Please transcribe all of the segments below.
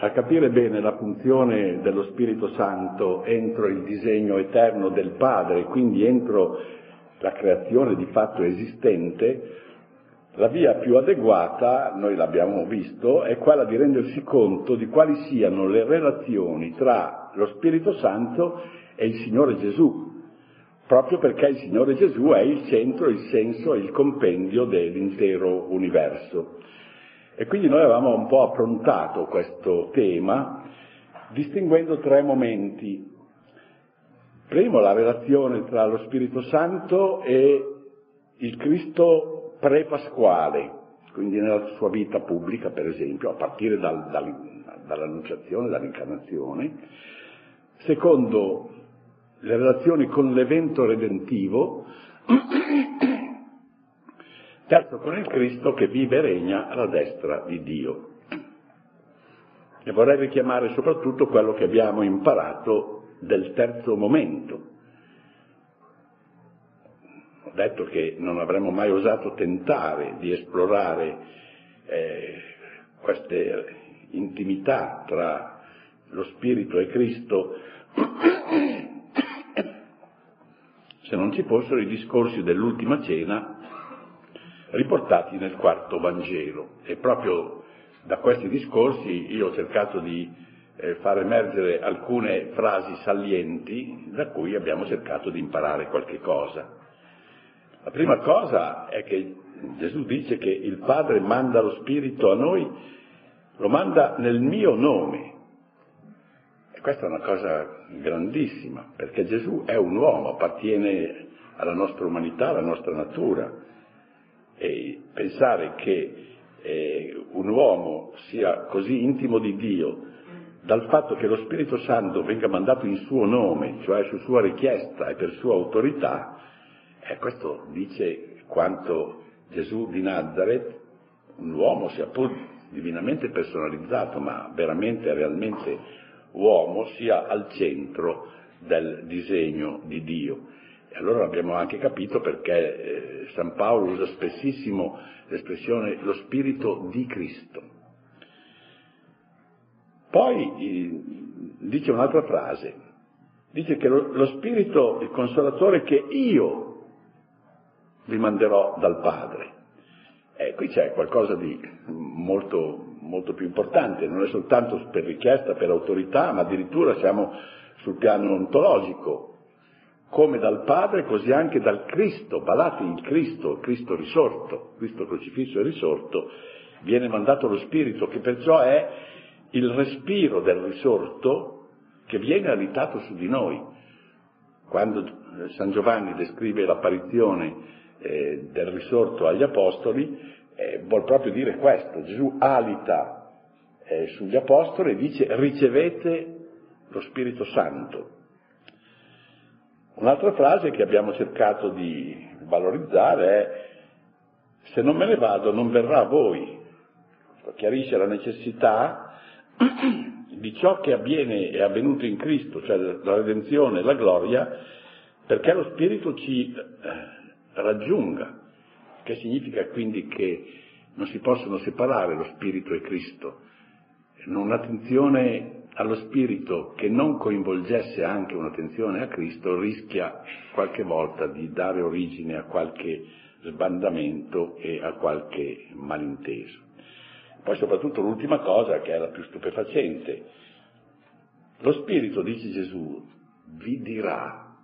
a capire bene la funzione dello Spirito Santo entro il disegno eterno del Padre, quindi entro la creazione di fatto esistente, la via più adeguata, noi l'abbiamo visto, è quella di rendersi conto di quali siano le relazioni tra lo Spirito Santo e il Signore Gesù, proprio perché il Signore Gesù è il centro, il senso e il compendio dell'intero universo. E quindi noi avevamo un po' approntato questo tema distinguendo tre momenti. Primo, la relazione tra lo Spirito Santo e il Cristo pre-pasquale, quindi nella sua vita pubblica, per esempio, a partire dal, dal, dall'annunciazione, dall'incarnazione. Secondo, le relazioni con l'evento redentivo. Terzo, con il Cristo che vive e regna alla destra di Dio. E vorrei richiamare soprattutto quello che abbiamo imparato del terzo momento. Ho detto che non avremmo mai osato tentare di esplorare eh, queste intimità tra lo Spirito e Cristo se non ci fossero i discorsi dell'ultima cena riportati nel quarto Vangelo. E proprio da questi discorsi io ho cercato di eh, far emergere alcune frasi salienti da cui abbiamo cercato di imparare qualche cosa. La prima cosa è che Gesù dice che il Padre manda lo Spirito a noi, lo manda nel mio nome. E questa è una cosa grandissima, perché Gesù è un uomo, appartiene alla nostra umanità, alla nostra natura e pensare che eh, un uomo sia così intimo di Dio dal fatto che lo Spirito Santo venga mandato in suo nome, cioè su sua richiesta e per sua autorità, eh, questo dice quanto Gesù di Nazareth, un uomo sia pur divinamente personalizzato, ma veramente, realmente uomo, sia al centro del disegno di Dio. E allora abbiamo anche capito perché eh, San Paolo usa spessissimo l'espressione lo spirito di Cristo. Poi eh, dice un'altra frase, dice che lo, lo spirito, il consolatore che io vi manderò dal Padre. E qui c'è qualcosa di molto, molto più importante, non è soltanto per richiesta, per autorità, ma addirittura siamo sul piano ontologico, come dal Padre, così anche dal Cristo, badate il Cristo, il Cristo risorto, Cristo crocifisso e risorto, viene mandato lo Spirito, che perciò è il respiro del risorto che viene abitato su di noi. Quando eh, San Giovanni descrive l'apparizione eh, del risorto agli Apostoli, eh, vuol proprio dire questo, Gesù alita eh, sugli Apostoli e dice ricevete lo Spirito Santo. Un'altra frase che abbiamo cercato di valorizzare è se non me ne vado non verrà a voi. Chiarisce la necessità di ciò che avviene e è avvenuto in Cristo, cioè la redenzione e la gloria, perché lo Spirito ci eh, raggiunga, che significa quindi che non si possono separare lo Spirito e Cristo. Un'attenzione allo spirito che non coinvolgesse anche un'attenzione a Cristo rischia qualche volta di dare origine a qualche sbandamento e a qualche malinteso. Poi soprattutto l'ultima cosa che è la più stupefacente. Lo spirito, dice Gesù, vi dirà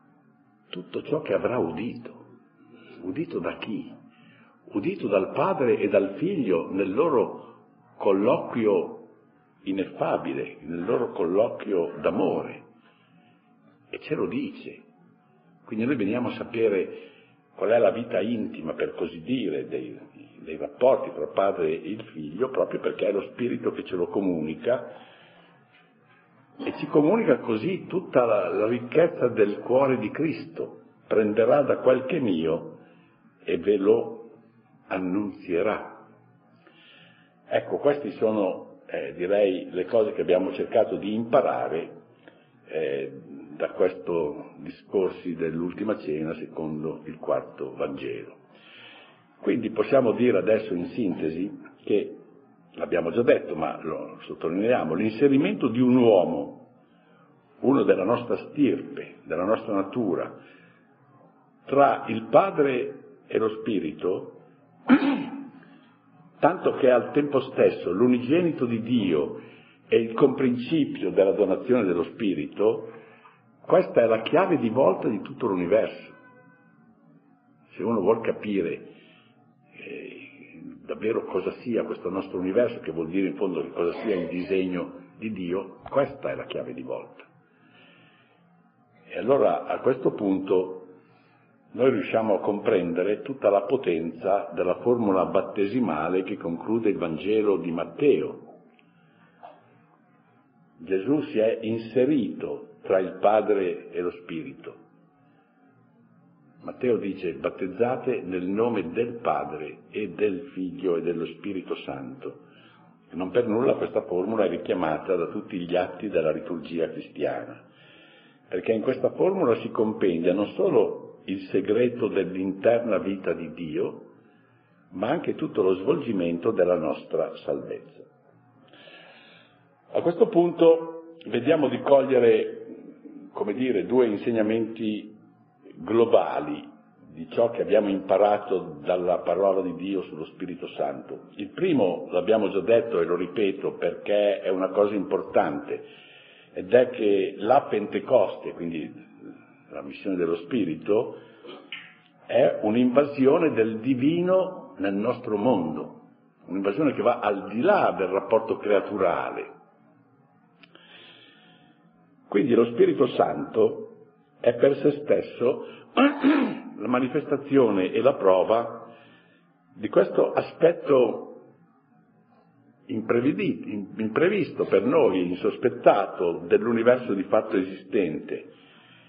tutto ciò che avrà udito. Udito da chi? Udito dal padre e dal figlio nel loro colloquio ineffabile nel loro colloquio d'amore e ce lo dice. Quindi noi veniamo a sapere qual è la vita intima, per così dire, dei, dei rapporti tra padre e il figlio, proprio perché è lo Spirito che ce lo comunica e ci comunica così tutta la, la ricchezza del cuore di Cristo. Prenderà da quel che è mio e ve lo annunzierà. Ecco, questi sono eh, direi, le cose che abbiamo cercato di imparare eh, da questi discorsi dell'ultima cena secondo il quarto Vangelo. Quindi possiamo dire adesso in sintesi che l'abbiamo già detto, ma lo sottolineiamo, l'inserimento di un uomo, uno della nostra stirpe, della nostra natura, tra il Padre e lo Spirito, tanto che al tempo stesso l'unigenito di Dio è il comprincipio della donazione dello Spirito, questa è la chiave di volta di tutto l'universo. Se uno vuole capire eh, davvero cosa sia questo nostro universo, che vuol dire in fondo che cosa sia il disegno di Dio, questa è la chiave di volta. E allora a questo punto noi riusciamo a comprendere tutta la potenza della formula battesimale che conclude il Vangelo di Matteo. Gesù si è inserito tra il Padre e lo Spirito. Matteo dice battezzate nel nome del Padre e del Figlio e dello Spirito Santo. E non per nulla questa formula è richiamata da tutti gli atti della liturgia cristiana, perché in questa formula si compendia non solo il segreto dell'interna vita di Dio, ma anche tutto lo svolgimento della nostra salvezza. A questo punto vediamo di cogliere, come dire, due insegnamenti globali di ciò che abbiamo imparato dalla parola di Dio sullo Spirito Santo. Il primo, l'abbiamo già detto e lo ripeto perché è una cosa importante, ed è che la Pentecoste, quindi la missione dello Spirito, è un'invasione del divino nel nostro mondo, un'invasione che va al di là del rapporto creaturale. Quindi lo Spirito Santo è per se stesso la manifestazione e la prova di questo aspetto imprevisto per noi, insospettato dell'universo di fatto esistente,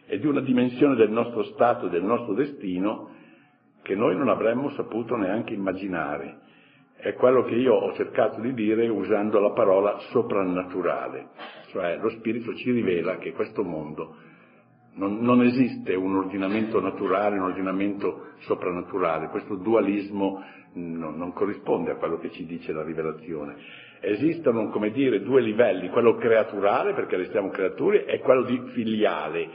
e di una dimensione del nostro stato, del nostro destino, che noi non avremmo saputo neanche immaginare. È quello che io ho cercato di dire usando la parola soprannaturale, cioè lo Spirito ci rivela che questo mondo non, non esiste un ordinamento naturale, un ordinamento soprannaturale, questo dualismo non, non corrisponde a quello che ci dice la rivelazione esistono, come dire, due livelli, quello creaturale, perché restiamo creature, e quello di filiale,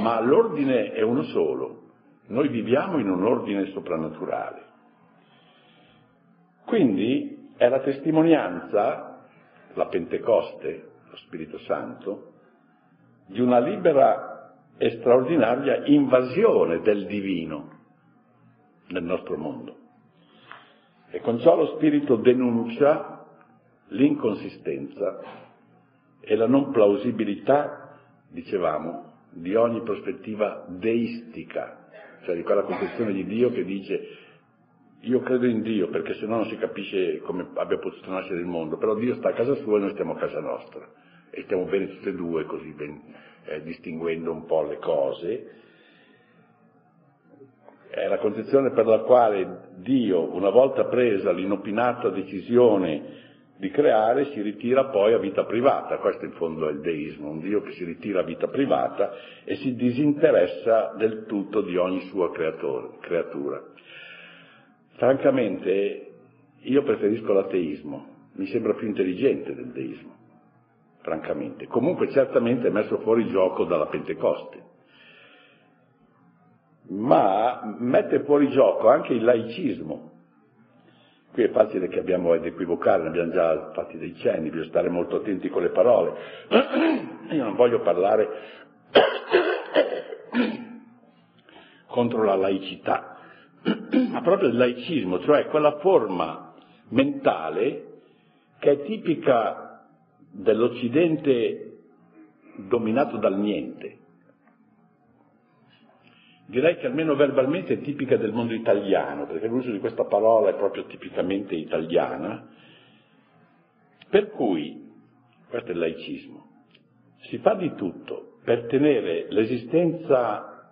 ma l'ordine è uno solo. Noi viviamo in un ordine soprannaturale. Quindi è la testimonianza, la Pentecoste, lo Spirito Santo, di una libera e straordinaria invasione del divino nel nostro mondo. E con ciò lo Spirito denuncia l'inconsistenza e la non plausibilità, dicevamo, di ogni prospettiva deistica, cioè di quella concezione di Dio che dice io credo in Dio perché se no non si capisce come abbia potuto nascere il mondo, però Dio sta a casa sua e noi stiamo a casa nostra e stiamo bene tutte e due così ben, eh, distinguendo un po' le cose. È la concezione per la quale Dio, una volta presa l'inopinata decisione di creare si ritira poi a vita privata, questo in fondo è il deismo, un Dio che si ritira a vita privata e si disinteressa del tutto di ogni sua creatura. Francamente io preferisco l'ateismo, mi sembra più intelligente del deismo, francamente. Comunque certamente è messo fuori gioco dalla Pentecoste, ma mette fuori gioco anche il laicismo, Qui è facile che abbiamo ad equivocare, ne abbiamo già fatti dei cenni, bisogna stare molto attenti con le parole. Io non voglio parlare contro la laicità, ma proprio il laicismo, cioè quella forma mentale che è tipica dell'Occidente dominato dal niente, direi che almeno verbalmente è tipica del mondo italiano, perché l'uso di questa parola è proprio tipicamente italiana, per cui, questo è il laicismo, si fa di tutto per tenere l'esistenza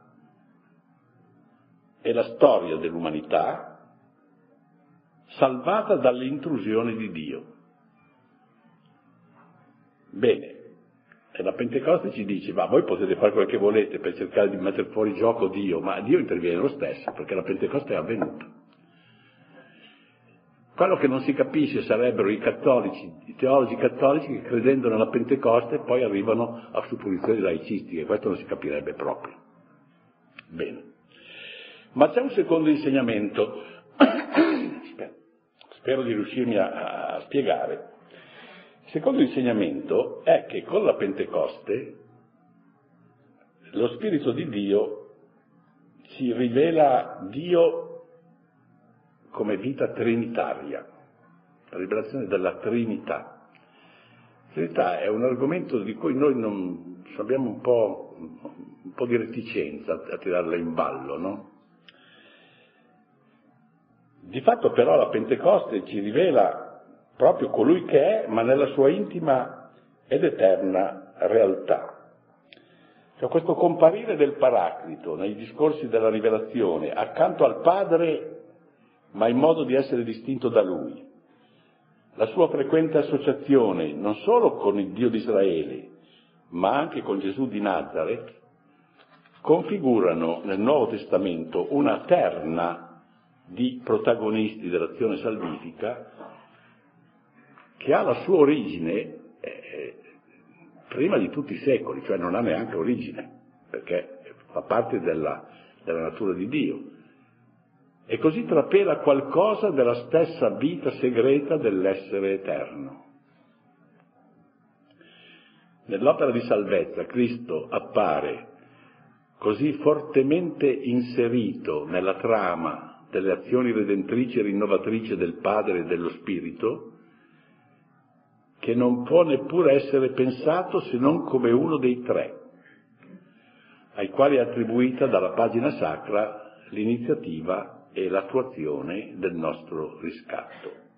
e la storia dell'umanità salvata dalle intrusioni di Dio. Bene, e la Pentecoste ci dice, ma voi potete fare quello che volete per cercare di mettere fuori gioco Dio, ma Dio interviene lo stesso, perché la Pentecoste è avvenuta. Quello che non si capisce sarebbero i cattolici, i teologi cattolici che credendo nella Pentecoste poi arrivano a supposizioni laicistiche, questo non si capirebbe proprio. Bene. Ma c'è un secondo insegnamento, spero di riuscirmi a, a spiegare. Secondo insegnamento è che con la Pentecoste lo Spirito di Dio ci rivela Dio come vita trinitaria, la rivelazione della Trinità. La Trinità è un argomento di cui noi non, abbiamo un po', un po', di reticenza a tirarla in ballo, no? Di fatto però la Pentecoste ci rivela proprio colui che è, ma nella sua intima ed eterna realtà. Cioè questo comparire del Paraclito nei discorsi della rivelazione accanto al Padre ma in modo di essere distinto da lui. La sua frequente associazione non solo con il Dio di Israele, ma anche con Gesù di Nazareth, configurano nel Nuovo Testamento una terna di protagonisti dell'azione salvifica che ha la sua origine eh, prima di tutti i secoli, cioè non ha neanche origine, perché fa parte della, della natura di Dio e così trapela qualcosa della stessa vita segreta dell'essere eterno. Nell'opera di salvezza Cristo appare così fortemente inserito nella trama delle azioni redentrici e rinnovatrici del Padre e dello Spirito, che non può neppure essere pensato se non come uno dei tre, ai quali è attribuita dalla pagina sacra l'iniziativa e l'attuazione del nostro riscatto.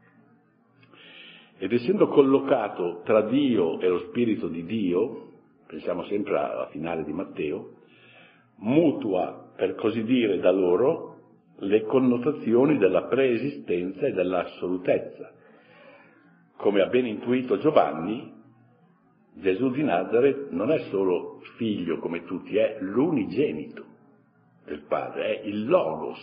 Ed essendo collocato tra Dio e lo Spirito di Dio, pensiamo sempre alla finale di Matteo, mutua, per così dire, da loro le connotazioni della preesistenza e dell'assolutezza. Come ha ben intuito Giovanni, Gesù di Nazareth non è solo figlio come tutti, è l'unigenito del Padre, è il Logos,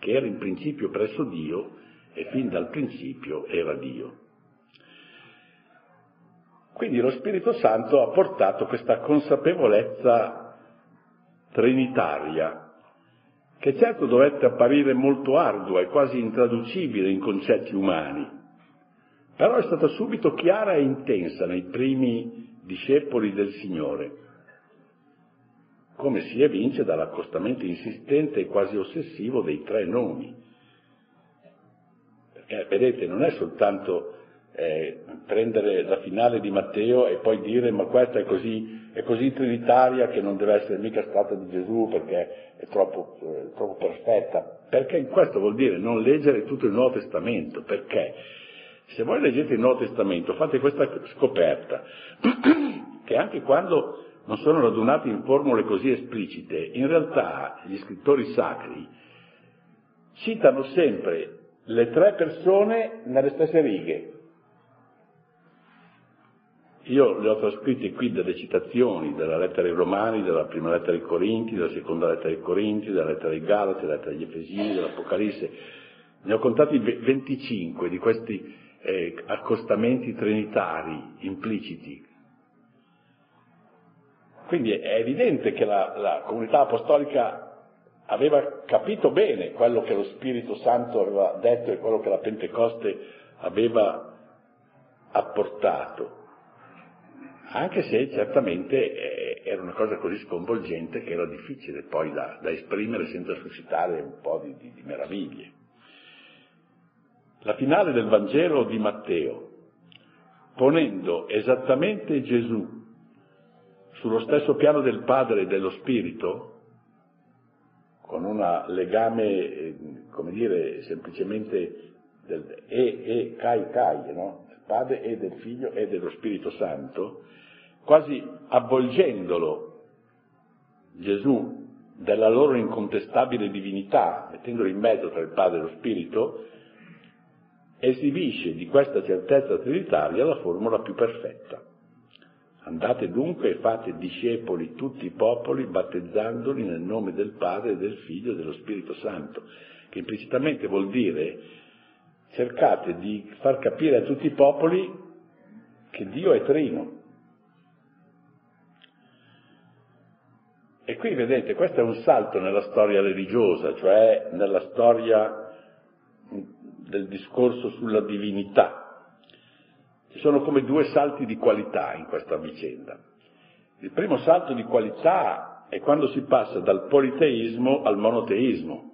che era in principio presso Dio e fin dal principio era Dio. Quindi lo Spirito Santo ha portato questa consapevolezza trinitaria, che certo dovette apparire molto ardua e quasi intraducibile in concetti umani, però è stata subito chiara e intensa nei primi discepoli del Signore come si evince dall'accostamento insistente e quasi ossessivo dei tre nomi. Perché, vedete, non è soltanto eh, prendere la finale di Matteo e poi dire ma questa è così, è così trinitaria che non deve essere mica stata di Gesù perché è troppo, eh, troppo perfetta. Perché questo vuol dire non leggere tutto il Nuovo Testamento, perché se voi leggete il Nuovo Testamento fate questa scoperta, che anche quando non sono radunati in formule così esplicite, in realtà gli scrittori sacri citano sempre le tre persone nelle stesse righe. Io le ho trascritte qui delle citazioni della lettera ai Romani, della prima lettera ai Corinti, della seconda lettera ai Corinti, della lettera ai Galati, della lettera agli Efesini, dell'Apocalisse. Ne ho contati 25 di questi eh, accostamenti trinitari impliciti quindi è evidente che la, la comunità apostolica aveva capito bene quello che lo Spirito Santo aveva detto e quello che la Pentecoste aveva apportato, anche se certamente eh, era una cosa così sconvolgente che era difficile poi da, da esprimere senza suscitare un po' di, di, di meraviglie. La finale del Vangelo di Matteo, ponendo esattamente Gesù sullo stesso piano del Padre e dello Spirito, con un legame, eh, come dire, semplicemente del e, e, kai, kai, no? Del Padre e del Figlio e dello Spirito Santo, quasi avvolgendolo Gesù della loro incontestabile divinità, mettendolo in mezzo tra il Padre e lo Spirito, esibisce di questa certezza trinitaria la formula più perfetta. Andate dunque e fate discepoli tutti i popoli, battezzandoli nel nome del Padre, del Figlio e dello Spirito Santo, che implicitamente vuol dire cercate di far capire a tutti i popoli che Dio è trino. E qui vedete, questo è un salto nella storia religiosa, cioè nella storia del discorso sulla divinità. Sono come due salti di qualità in questa vicenda. Il primo salto di qualità è quando si passa dal politeismo al monoteismo,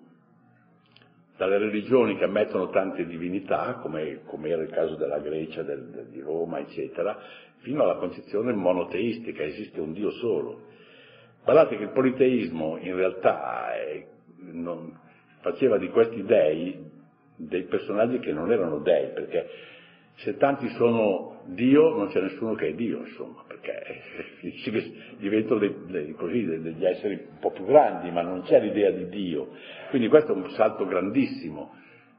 dalle religioni che ammettono tante divinità, come, come era il caso della Grecia, del, di Roma, eccetera, fino alla concezione monoteistica, esiste un Dio solo. Guardate che il politeismo in realtà è, non, faceva di questi dei dei personaggi che non erano dei, perché se tanti sono Dio non c'è nessuno che è Dio, insomma, perché diventano dei, dei, così, degli esseri un po' più grandi, ma non c'è l'idea di Dio. Quindi questo è un salto grandissimo,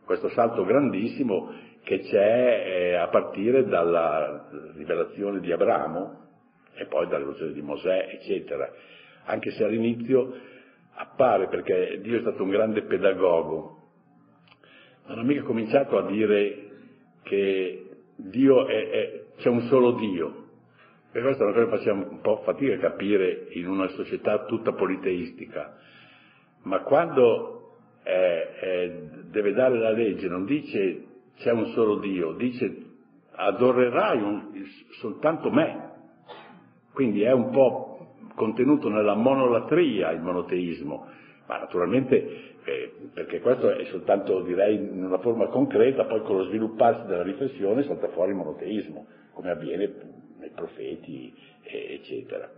questo salto grandissimo che c'è eh, a partire dalla rivelazione di Abramo e poi dalla rivelazione di Mosè, eccetera anche se all'inizio appare perché Dio è stato un grande pedagogo, non ha mica cominciato a dire che Dio è, è, c'è un solo Dio. Per questo noi facciamo un po' fatica a capire in una società tutta politeistica. Ma quando eh, eh, deve dare la legge non dice c'è un solo Dio, dice adorerai un, soltanto me. Quindi è un po' contenuto nella monolatria il monoteismo, ma naturalmente eh, perché questo è soltanto direi in una forma concreta, poi con lo svilupparsi della riflessione salta fuori il monoteismo, come avviene nei profeti, eh, eccetera.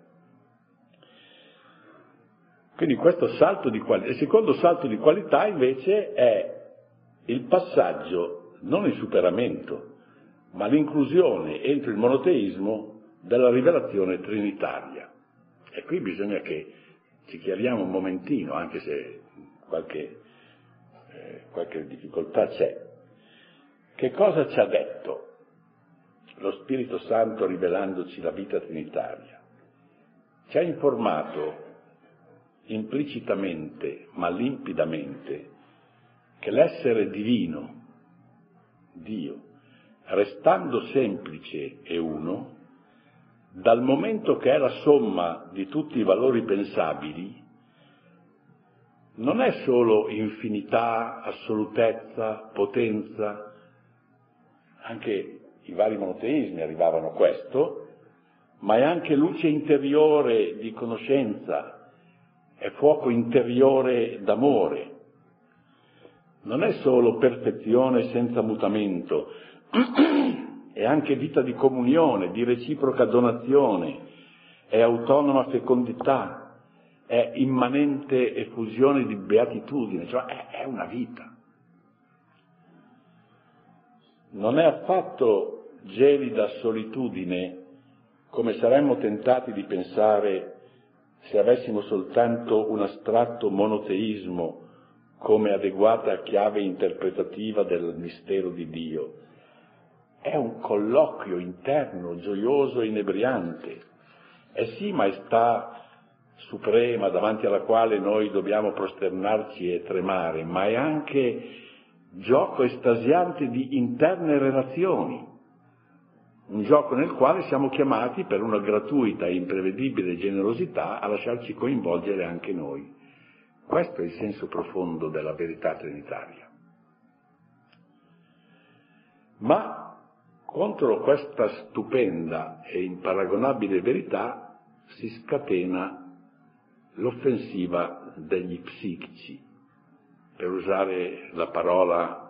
Quindi questo salto di qualità. Il secondo salto di qualità invece è il passaggio, non il superamento, ma l'inclusione entro il monoteismo della rivelazione trinitaria. E qui bisogna che ci chiariamo un momentino, anche se qualche, eh, qualche difficoltà c'è. Che cosa ci ha detto lo Spirito Santo rivelandoci la vita trinitaria? Ci ha informato implicitamente ma limpidamente che l'essere divino, Dio, restando semplice e uno, dal momento che è la somma di tutti i valori pensabili, non è solo infinità, assolutezza, potenza, anche i vari monoteismi arrivavano a questo, ma è anche luce interiore di conoscenza, è fuoco interiore d'amore. Non è solo perfezione senza mutamento, è anche vita di comunione, di reciproca donazione, è autonoma fecondità, è immanente effusione di beatitudine, cioè è, è una vita. Non è affatto gelida solitudine come saremmo tentati di pensare se avessimo soltanto un astratto monoteismo come adeguata chiave interpretativa del mistero di Dio è un colloquio interno, gioioso e inebriante. È sì maestà suprema davanti alla quale noi dobbiamo prosternarci e tremare, ma è anche gioco estasiante di interne relazioni, un gioco nel quale siamo chiamati per una gratuita e imprevedibile generosità a lasciarci coinvolgere anche noi. Questo è il senso profondo della verità trinitaria. Ma contro questa stupenda e imparagonabile verità si scatena l'offensiva degli psichici, per usare la parola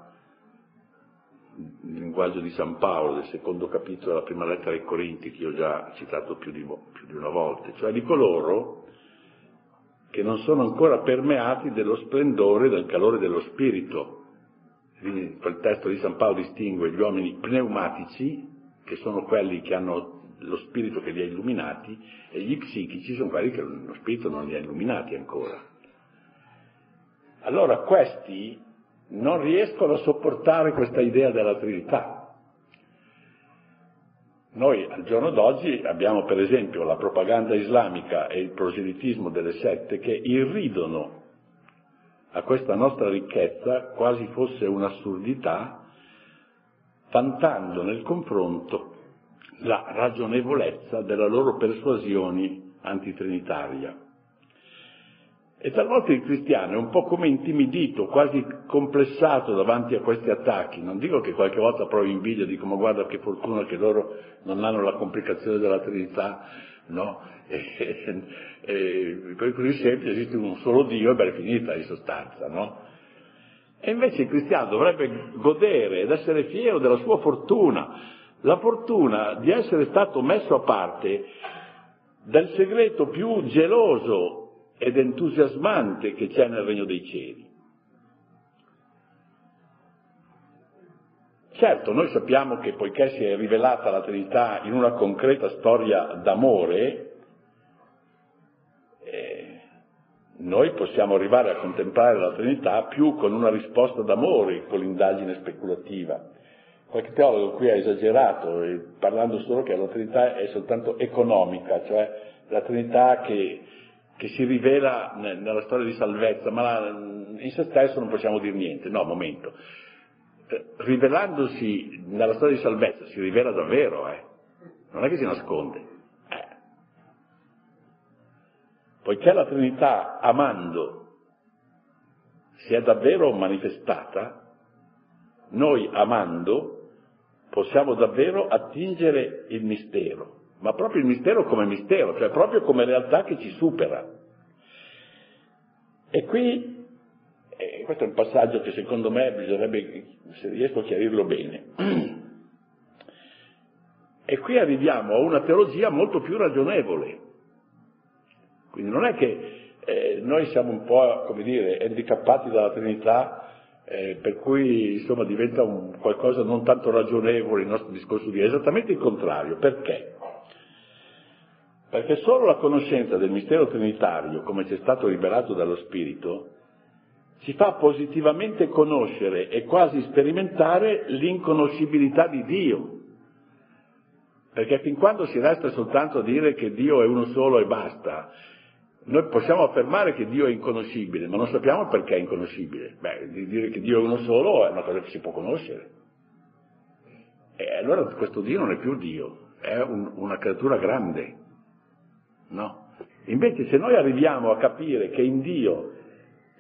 il linguaggio di San Paolo del secondo capitolo della prima lettera ai Corinti, che ho già citato più di, più di una volta, cioè di coloro che non sono ancora permeati dello splendore del calore dello spirito, quel testo di San Paolo distingue gli uomini pneumatici, che sono quelli che hanno lo spirito che li ha illuminati, e gli psichici sono quelli che lo spirito non li ha illuminati ancora. Allora questi non riescono a sopportare questa idea della Trinità. Noi al giorno d'oggi abbiamo per esempio la propaganda islamica e il proselitismo delle sette che irridono a questa nostra ricchezza quasi fosse un'assurdità vantando nel confronto la ragionevolezza della loro persuasioni antitrinitaria. E talvolta il cristiano è un po' come intimidito, quasi complessato davanti a questi attacchi. Non dico che qualche volta provi invidia, dico ma guarda che fortuna che loro non hanno la complicazione della Trinità, no? E, e, e così semplice, esiste un solo Dio e beh, è finita in sostanza, no? E invece il cristiano dovrebbe godere ed essere fiero della sua fortuna, la fortuna di essere stato messo a parte del segreto più geloso ed entusiasmante che c'è nel regno dei cieli. Certo, noi sappiamo che poiché si è rivelata la Trinità in una concreta storia d'amore, eh, noi possiamo arrivare a contemplare la Trinità più con una risposta d'amore con l'indagine speculativa. Qualche teologo qui ha esagerato, eh, parlando solo che la Trinità è soltanto economica, cioè la Trinità che che si rivela nella storia di salvezza, ma in se stesso non possiamo dire niente. No, momento. Eh, rivelandosi nella storia di salvezza si rivela davvero, eh. Non è che si nasconde. Eh. Poiché la Trinità amando si è davvero manifestata, noi amando possiamo davvero attingere il mistero ma proprio il mistero come mistero, cioè proprio come realtà che ci supera. E qui, eh, questo è un passaggio che secondo me bisognerebbe, se riesco a chiarirlo bene, e qui arriviamo a una teologia molto più ragionevole. Quindi non è che eh, noi siamo un po', come dire, handicappati dalla Trinità, eh, per cui insomma diventa un, qualcosa non tanto ragionevole il nostro discorso di esattamente il contrario. Perché? Perché solo la conoscenza del mistero trinitario, come ci è stato rivelato dallo Spirito, ci fa positivamente conoscere e quasi sperimentare l'inconoscibilità di Dio. Perché fin quando si resta soltanto a dire che Dio è uno solo e basta, noi possiamo affermare che Dio è inconoscibile, ma non sappiamo perché è inconoscibile. Beh, di dire che Dio è uno solo è una cosa che si può conoscere. E allora questo Dio non è più Dio, è un, una creatura grande. No. Invece se noi arriviamo a capire che in Dio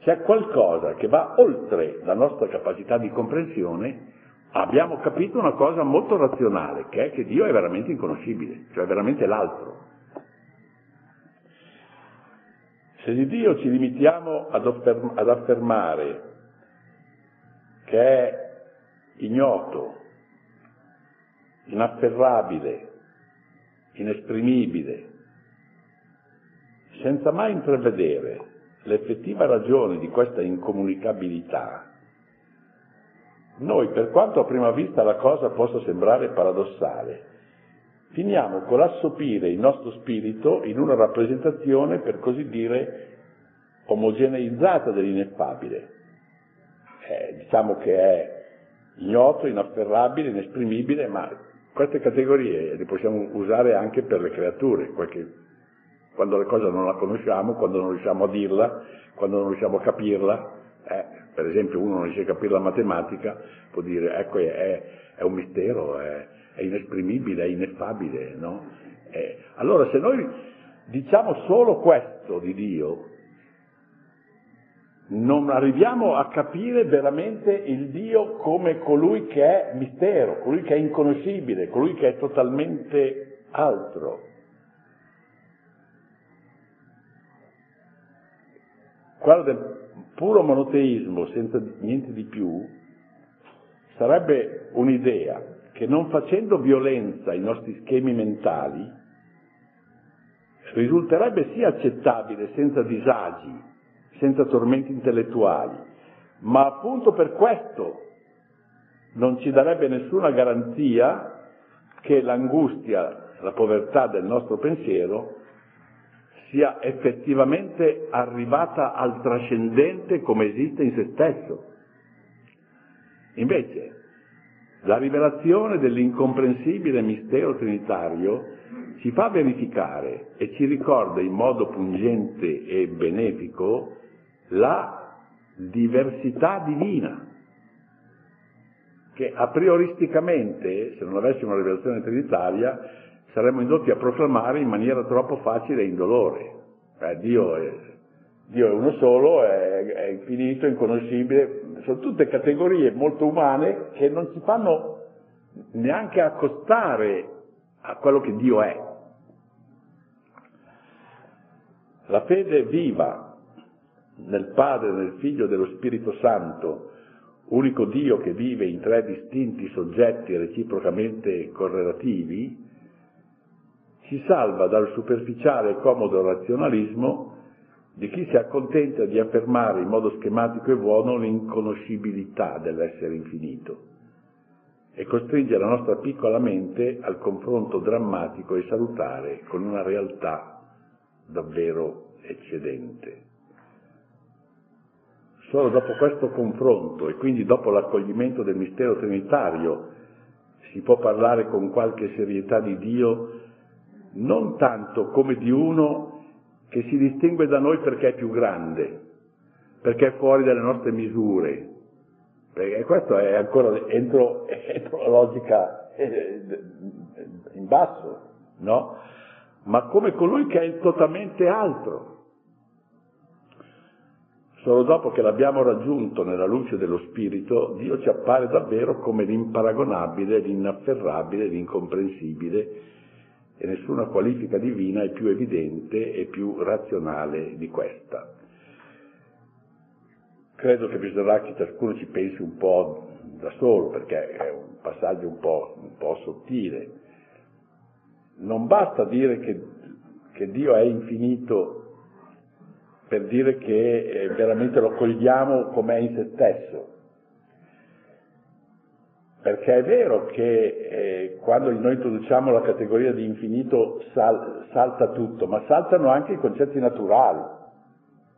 c'è qualcosa che va oltre la nostra capacità di comprensione, abbiamo capito una cosa molto razionale, che è che Dio è veramente inconoscibile, cioè veramente l'altro. Se di Dio ci limitiamo ad, afferm- ad affermare che è ignoto, inafferrabile, inesprimibile, senza mai intravedere l'effettiva ragione di questa incomunicabilità, noi, per quanto a prima vista la cosa possa sembrare paradossale, finiamo con l'assopire il nostro spirito in una rappresentazione, per così dire, omogeneizzata dell'ineffabile. Eh, diciamo che è ignoto, inafferrabile, inesprimibile, ma queste categorie le possiamo usare anche per le creature, qualche quando le cose non la conosciamo, quando non riusciamo a dirla, quando non riusciamo a capirla. Eh, per esempio uno non riesce a capire la matematica, può dire ecco è, è un mistero, è, è, inesprimibile, è ineffabile, no? Eh, allora se noi diciamo solo questo di Dio, non arriviamo a capire veramente il Dio come colui che è mistero, colui che è inconoscibile, colui che è totalmente altro. quello del puro monoteismo senza niente di più sarebbe un'idea che non facendo violenza ai nostri schemi mentali risulterebbe sì accettabile senza disagi, senza tormenti intellettuali, ma appunto per questo non ci darebbe nessuna garanzia che l'angustia, la povertà del nostro pensiero sia effettivamente arrivata al trascendente come esiste in se stesso. Invece, la rivelazione dell'incomprensibile mistero trinitario ci fa verificare e ci ricorda in modo pungente e benefico la diversità divina. che a prioristicamente, se non avessimo una rivelazione trinitaria, saremmo indotti a proclamare in maniera troppo facile e indolore. Eh, Dio, è, Dio, è, uno solo, è, è infinito, inconoscibile, sono tutte categorie molto umane che non ci fanno neanche accostare a quello che Dio è. La fede viva nel Padre, nel Figlio e dello Spirito Santo, unico Dio che vive in tre distinti soggetti reciprocamente correlativi, ci salva dal superficiale e comodo razionalismo di chi si accontenta di affermare in modo schematico e buono l'inconoscibilità dell'essere infinito e costringe la nostra piccola mente al confronto drammatico e salutare con una realtà davvero eccedente. Solo dopo questo confronto e quindi dopo l'accoglimento del mistero trinitario si può parlare con qualche serietà di Dio non tanto come di uno che si distingue da noi perché è più grande, perché è fuori dalle nostre misure, perché questo è ancora entro, entro la logica eh, in basso, no? Ma come colui che è totalmente altro. Solo dopo che l'abbiamo raggiunto nella luce dello Spirito, Dio ci appare davvero come l'imparagonabile, l'inafferrabile, l'incomprensibile e nessuna qualifica divina è più evidente e più razionale di questa. Credo che bisognerà che ciascuno ci pensi un po' da solo, perché è un passaggio un po', un po sottile. Non basta dire che, che Dio è infinito per dire che eh, veramente lo cogliamo come è in se stesso. Perché è vero che eh, quando noi introduciamo la categoria di infinito sal, salta tutto, ma saltano anche i concetti naturali.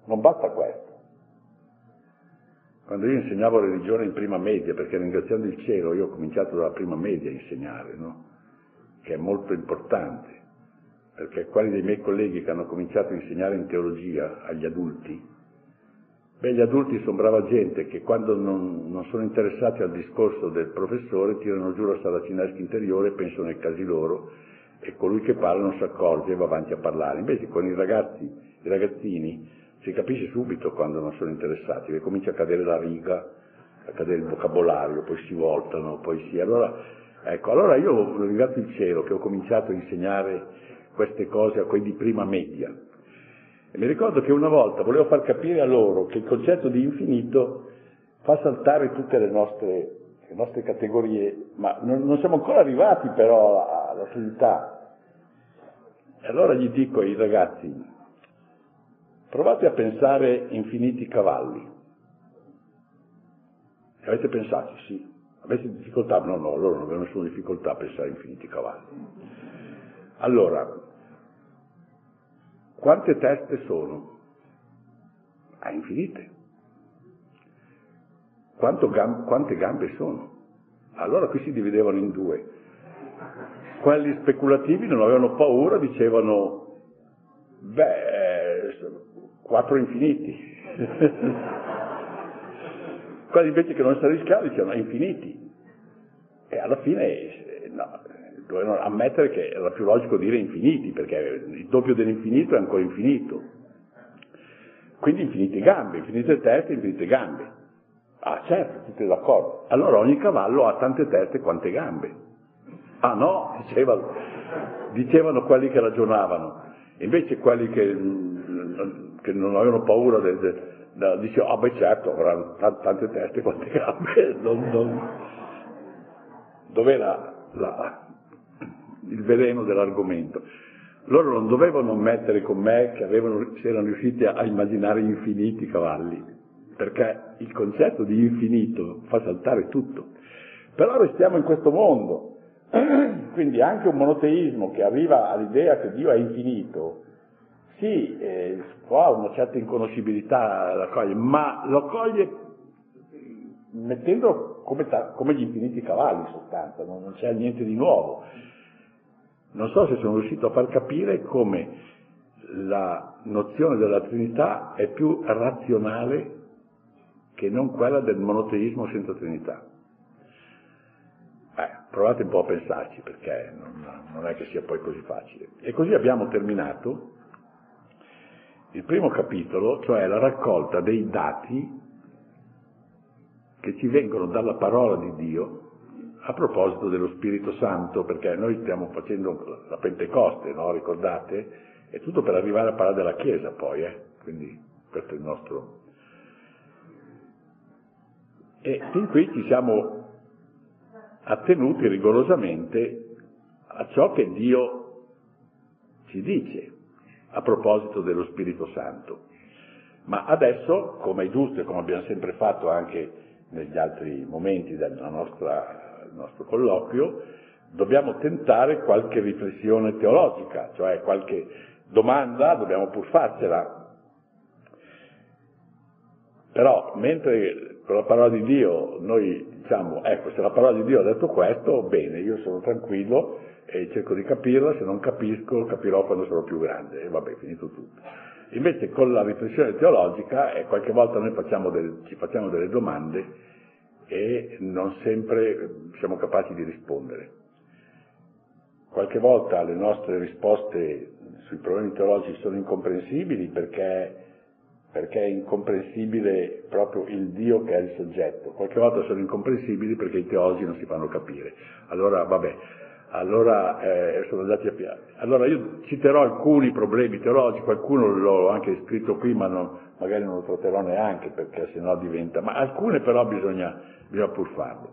Non basta questo. Quando io insegnavo religione in prima media, perché ringraziando il cielo io ho cominciato dalla prima media a insegnare, no? che è molto importante, perché quali dei miei colleghi che hanno cominciato a insegnare in teologia agli adulti, beh, gli adulti sono brava gente che quando non, non sono interessati al discorso del professore tirano giù la saracinesca interiore e pensano ai casi loro e colui che parla non si accorge e va avanti a parlare. Invece con i ragazzi, i ragazzini, si capisce subito quando non sono interessati, che comincia a cadere la riga, a cadere il vocabolario, poi si voltano, poi si... Allora, ecco, allora io ringrazio il cielo che ho cominciato a insegnare queste cose a quelli di prima media. E mi ricordo che una volta volevo far capire a loro che il concetto di infinito fa saltare tutte le nostre, le nostre categorie, ma non, non, siamo ancora arrivati però alla Trinità. E allora gli dico ai ragazzi, provate a pensare infiniti cavalli. E avete pensato, sì. Avete difficoltà? No, no, loro non avevano nessuna difficoltà a pensare infiniti cavalli. Allora, quante teste sono? Ah, infinite. Gam- quante gambe sono? Allora qui si dividevano in due. Quelli speculativi non avevano paura, dicevano, beh, quattro infiniti. Quelli invece che non si arriscavano dicevano infiniti. E alla fine, no, dovevano ammettere che era più logico dire infiniti, perché il doppio dell'infinito è ancora infinito. Quindi infinite gambe, infinite teste, infinite gambe. Ah certo, siete d'accordo. Allora ogni cavallo ha tante teste quante gambe. Ah no, dicevano, dicevano quelli che ragionavano. Invece quelli che, che non avevano paura del, del, dicevano, ah beh certo, avranno tante teste quante gambe. Non, non... Dov'era la, il veleno dell'argomento. Loro non dovevano ammettere con me che avevano, si erano riusciti a immaginare infiniti cavalli, perché il concetto di infinito fa saltare tutto. Però restiamo in questo mondo, quindi anche un monoteismo che arriva all'idea che Dio è infinito, sì, eh, ha una certa inconoscibilità la coglie, ma lo coglie mettendo come, come, gli infiniti cavalli in sostanza, non, non c'è niente di nuovo. Non so se sono riuscito a far capire come la nozione della Trinità è più razionale che non quella del monoteismo senza Trinità. provate un po' a pensarci perché non, non è che sia poi così facile. E così abbiamo terminato il primo capitolo, cioè la raccolta dei dati che ci vengono dalla parola di Dio a proposito dello Spirito Santo, perché noi stiamo facendo la Pentecoste, no? Ricordate? È tutto per arrivare a parlare della Chiesa poi, eh? Quindi questo è il nostro... E fin qui ci siamo attenuti rigorosamente a ciò che Dio ci dice a proposito dello Spirito Santo. Ma adesso, come è giusto e come abbiamo sempre fatto anche negli altri momenti del nostra, nostro colloquio, dobbiamo tentare qualche riflessione teologica, cioè qualche domanda dobbiamo pur farcela. Però mentre con la parola di Dio noi diciamo, ecco, se la parola di Dio ha detto questo, bene, io sono tranquillo e cerco di capirla, se non capisco capirò quando sarò più grande e vabbè, finito tutto. Invece con la riflessione teologica eh, qualche volta noi facciamo del, ci facciamo delle domande e non sempre siamo capaci di rispondere. Qualche volta le nostre risposte sui problemi teologici sono incomprensibili perché perché è incomprensibile proprio il Dio che è il soggetto. Qualche volta sono incomprensibili perché i teologi non si fanno capire. Allora, vabbè, allora eh, sono andati a piano. Allora io citerò alcuni problemi teologici, qualcuno l'ho anche scritto qui, ma non, magari non lo tratterò neanche perché sennò diventa, ma alcune però bisogna, bisogna pur farlo.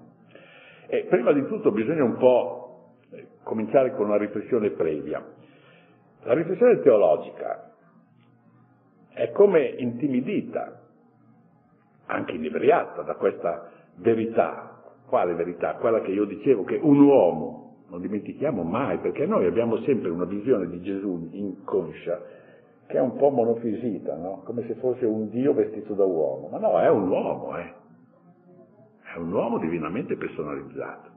E prima di tutto bisogna un po' eh, cominciare con una riflessione previa. La riflessione teologica è come intimidita, anche inebriata da questa verità. Quale verità? Quella che io dicevo che un uomo, non dimentichiamo mai, perché noi abbiamo sempre una visione di Gesù inconscia che è un po' monofisita, no? come se fosse un Dio vestito da uomo. Ma no, è un uomo, eh. È un uomo divinamente personalizzato.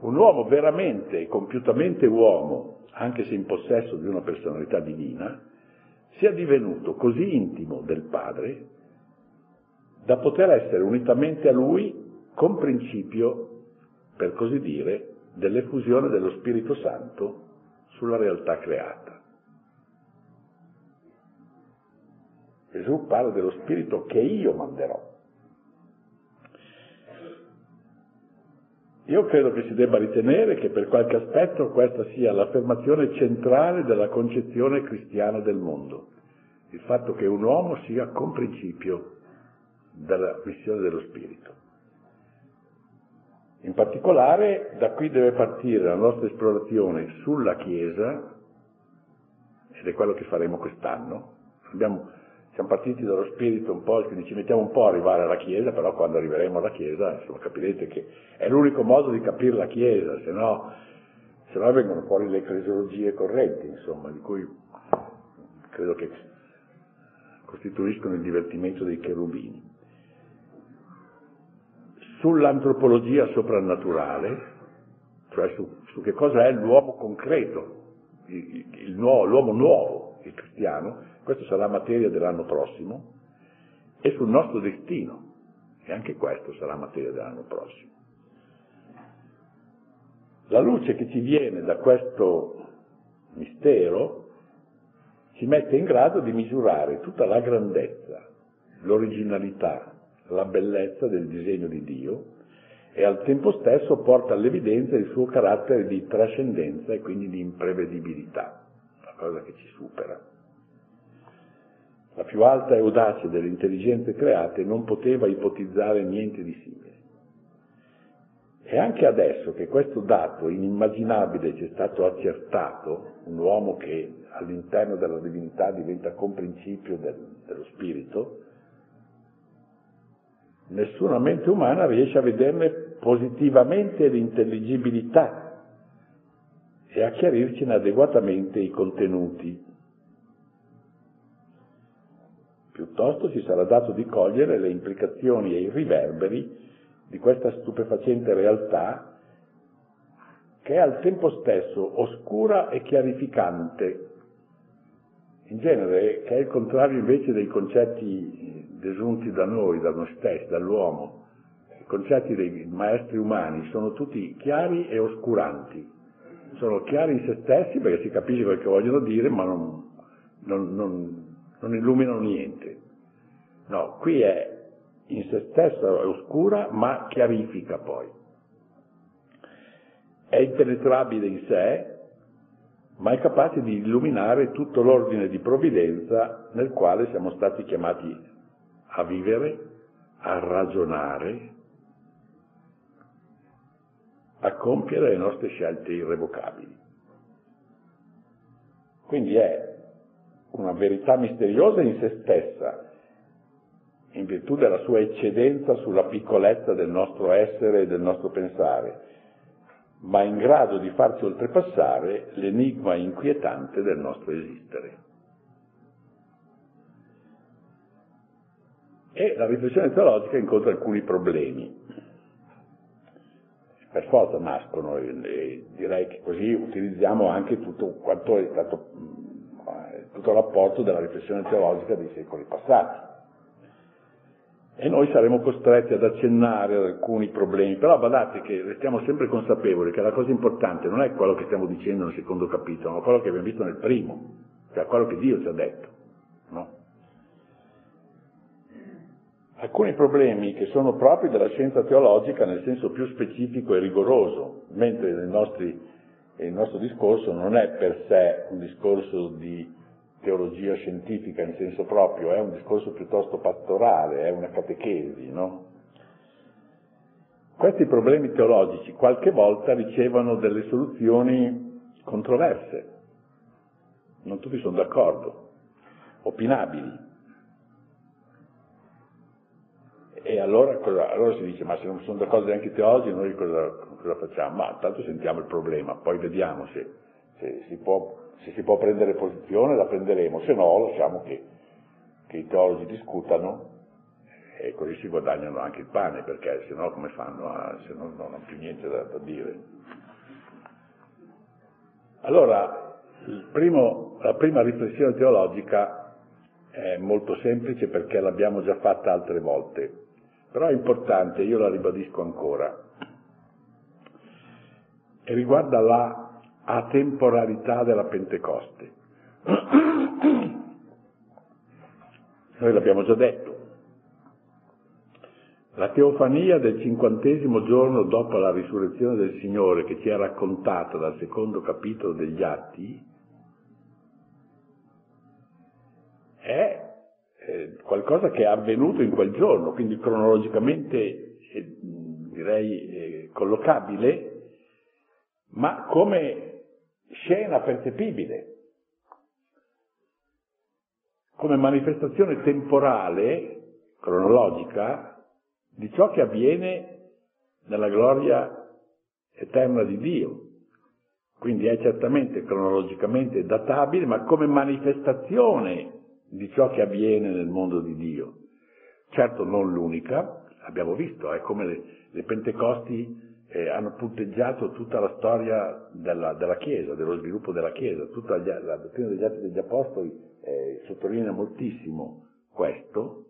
Un uomo veramente e compiutamente uomo, anche se in possesso di una personalità divina, sia divenuto così intimo del Padre da poter essere unitamente a Lui con principio, per così dire, dell'effusione dello Spirito Santo sulla realtà creata. Gesù parla dello Spirito che io manderò. Io credo che si debba ritenere che per qualche aspetto questa sia l'affermazione centrale della concezione cristiana del mondo, il fatto che un uomo sia con principio della missione dello Spirito. In particolare da qui deve partire la nostra esplorazione sulla Chiesa, ed è quello che faremo quest'anno. Abbiamo siamo partiti dallo spirito un po', quindi ci mettiamo un po' a arrivare alla Chiesa, però quando arriveremo alla Chiesa, insomma, capirete che è l'unico modo di capire la Chiesa, se no, se no vengono fuori le eclesiologie correnti, insomma, di cui credo che costituiscono il divertimento dei cherubini. Sull'antropologia soprannaturale, cioè su, su che cosa è l'uomo concreto, il, il nuovo, l'uomo nuovo, il cristiano, questo sarà materia dell'anno prossimo, e sul nostro destino, e anche questo sarà materia dell'anno prossimo. La luce che ci viene da questo mistero ci mette in grado di misurare tutta la grandezza, l'originalità, la bellezza del disegno di Dio e al tempo stesso porta all'evidenza il suo carattere di trascendenza e quindi di imprevedibilità, una cosa che ci supera. La più alta e audace delle intelligenze create non poteva ipotizzare niente di simile. E anche adesso che questo dato inimmaginabile ci è stato accertato, un uomo che all'interno della divinità diventa comprincipio del, dello spirito, nessuna mente umana riesce a vederne positivamente l'intelligibilità e a chiarircene adeguatamente i contenuti. Piuttosto ci sarà dato di cogliere le implicazioni e i riverberi di questa stupefacente realtà che è al tempo stesso oscura e chiarificante, in genere che è il contrario invece dei concetti desunti da noi, da noi stessi, dall'uomo, concetti dei maestri umani sono tutti chiari e oscuranti. Sono chiari in se stessi perché si capisce quel che vogliono dire, ma non, non, non, non illuminano niente. No, qui è in se stessa oscura, ma chiarifica poi. È impenetrabile in sé, ma è capace di illuminare tutto l'ordine di provvidenza nel quale siamo stati chiamati a vivere, a ragionare, a compiere le nostre scelte irrevocabili. Quindi è una verità misteriosa in se stessa, in virtù della sua eccedenza sulla piccolezza del nostro essere e del nostro pensare, ma in grado di farci oltrepassare l'enigma inquietante del nostro esistere. E la riflessione teologica incontra alcuni problemi. Per forza nascono, e direi che così utilizziamo anche tutto quanto è stato tutto l'apporto della riflessione teologica dei secoli passati. E noi saremo costretti ad accennare ad alcuni problemi, però badate che restiamo sempre consapevoli che la cosa importante non è quello che stiamo dicendo nel secondo capitolo, ma quello che abbiamo visto nel primo, cioè quello che Dio ci ha detto. No? Alcuni problemi che sono propri della scienza teologica nel senso più specifico e rigoroso, mentre nostri, il nostro discorso non è per sé un discorso di teologia scientifica in senso proprio, è un discorso piuttosto pastorale, è una catechesi, no? Questi problemi teologici qualche volta ricevono delle soluzioni controverse, non tutti sono d'accordo, opinabili. E allora, cosa, allora, si dice, ma se non sono d'accordo neanche i teologi, noi cosa, cosa facciamo? Ma tanto sentiamo il problema, poi vediamo se, se si può se si può prendere posizione la prenderemo, se no lasciamo che, che i teologi discutano e così si guadagnano anche il pane, perché se no come fanno a, se no non hanno più niente da, da dire. Allora, primo, la prima riflessione teologica è molto semplice perché l'abbiamo già fatta altre volte, però è importante, io la ribadisco ancora, e riguarda la atemporalità della Pentecoste. Noi l'abbiamo già detto. La teofania del cinquantesimo giorno dopo la risurrezione del Signore, che ci è raccontata dal secondo capitolo degli Atti, è eh, qualcosa che è avvenuto in quel giorno, quindi cronologicamente eh, direi eh, collocabile, ma come scena percepibile, come manifestazione temporale, cronologica, di ciò che avviene nella gloria eterna di Dio. Quindi è certamente cronologicamente databile, ma come manifestazione di ciò che avviene nel mondo di Dio. Certo non l'unica, abbiamo visto, è come le, le Pentecosti eh, hanno punteggiato tutta la storia della, della, Chiesa, dello sviluppo della Chiesa, tutta la, la dottrina degli Atti degli Apostoli eh, sottolinea moltissimo questo,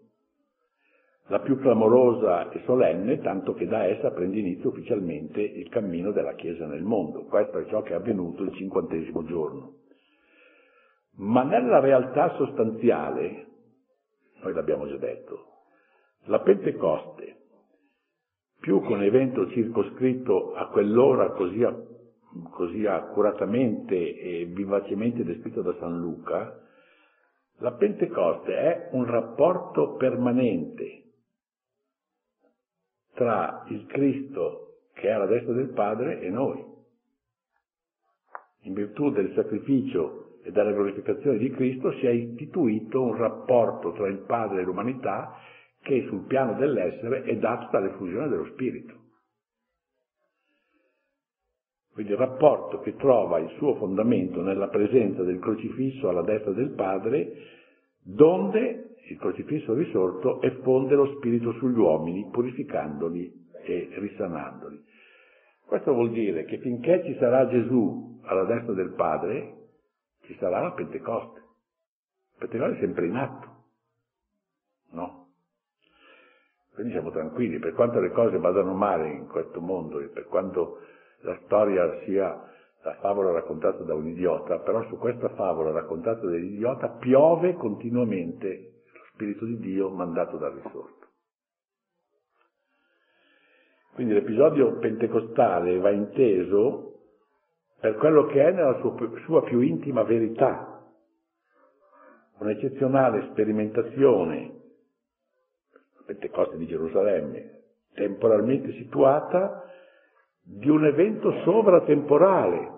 la più clamorosa e solenne, tanto che da essa prende inizio ufficialmente il cammino della Chiesa nel mondo. Questo è ciò che è avvenuto il cinquantesimo giorno. Ma nella realtà sostanziale, noi l'abbiamo già detto, la Pentecoste più che un evento circoscritto a quell'ora così, così accuratamente e vivacemente descritto da San Luca, la Pentecoste è un rapporto permanente tra il Cristo che è alla destra del Padre e noi. In virtù del sacrificio e della glorificazione di Cristo si è istituito un rapporto tra il Padre e l'umanità che sul piano dell'essere è dato dall'effusione dello Spirito. Quindi il rapporto che trova il suo fondamento nella presenza del crocifisso alla destra del Padre, donde il crocifisso risorto effonde lo Spirito sugli uomini, purificandoli e risanandoli. Questo vuol dire che finché ci sarà Gesù alla destra del Padre, ci sarà la Pentecoste. La Pentecoste è sempre in atto, no? Quindi siamo tranquilli, per quanto le cose vadano male in questo mondo e per quanto la storia sia la favola raccontata da un idiota, però su questa favola raccontata dall'idiota piove continuamente lo Spirito di Dio mandato dal risorto. Quindi l'episodio pentecostale va inteso per quello che è nella sua, sua più intima verità, un'eccezionale sperimentazione, Pentecoste di Gerusalemme, temporalmente situata, di un evento sovratemporale,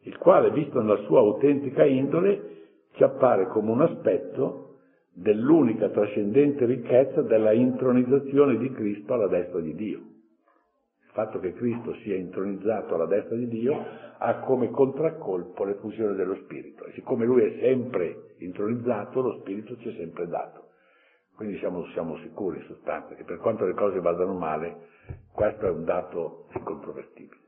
il quale, visto nella sua autentica indole, ci appare come un aspetto dell'unica trascendente ricchezza della intronizzazione di Cristo alla destra di Dio. Il fatto che Cristo sia intronizzato alla destra di Dio ha come contraccolpo l'effusione dello Spirito e siccome Lui è sempre intronizzato, lo Spirito ci è sempre dato. Quindi siamo, siamo sicuri in sostanza che per quanto le cose vadano male, questo è un dato incontrovertibile.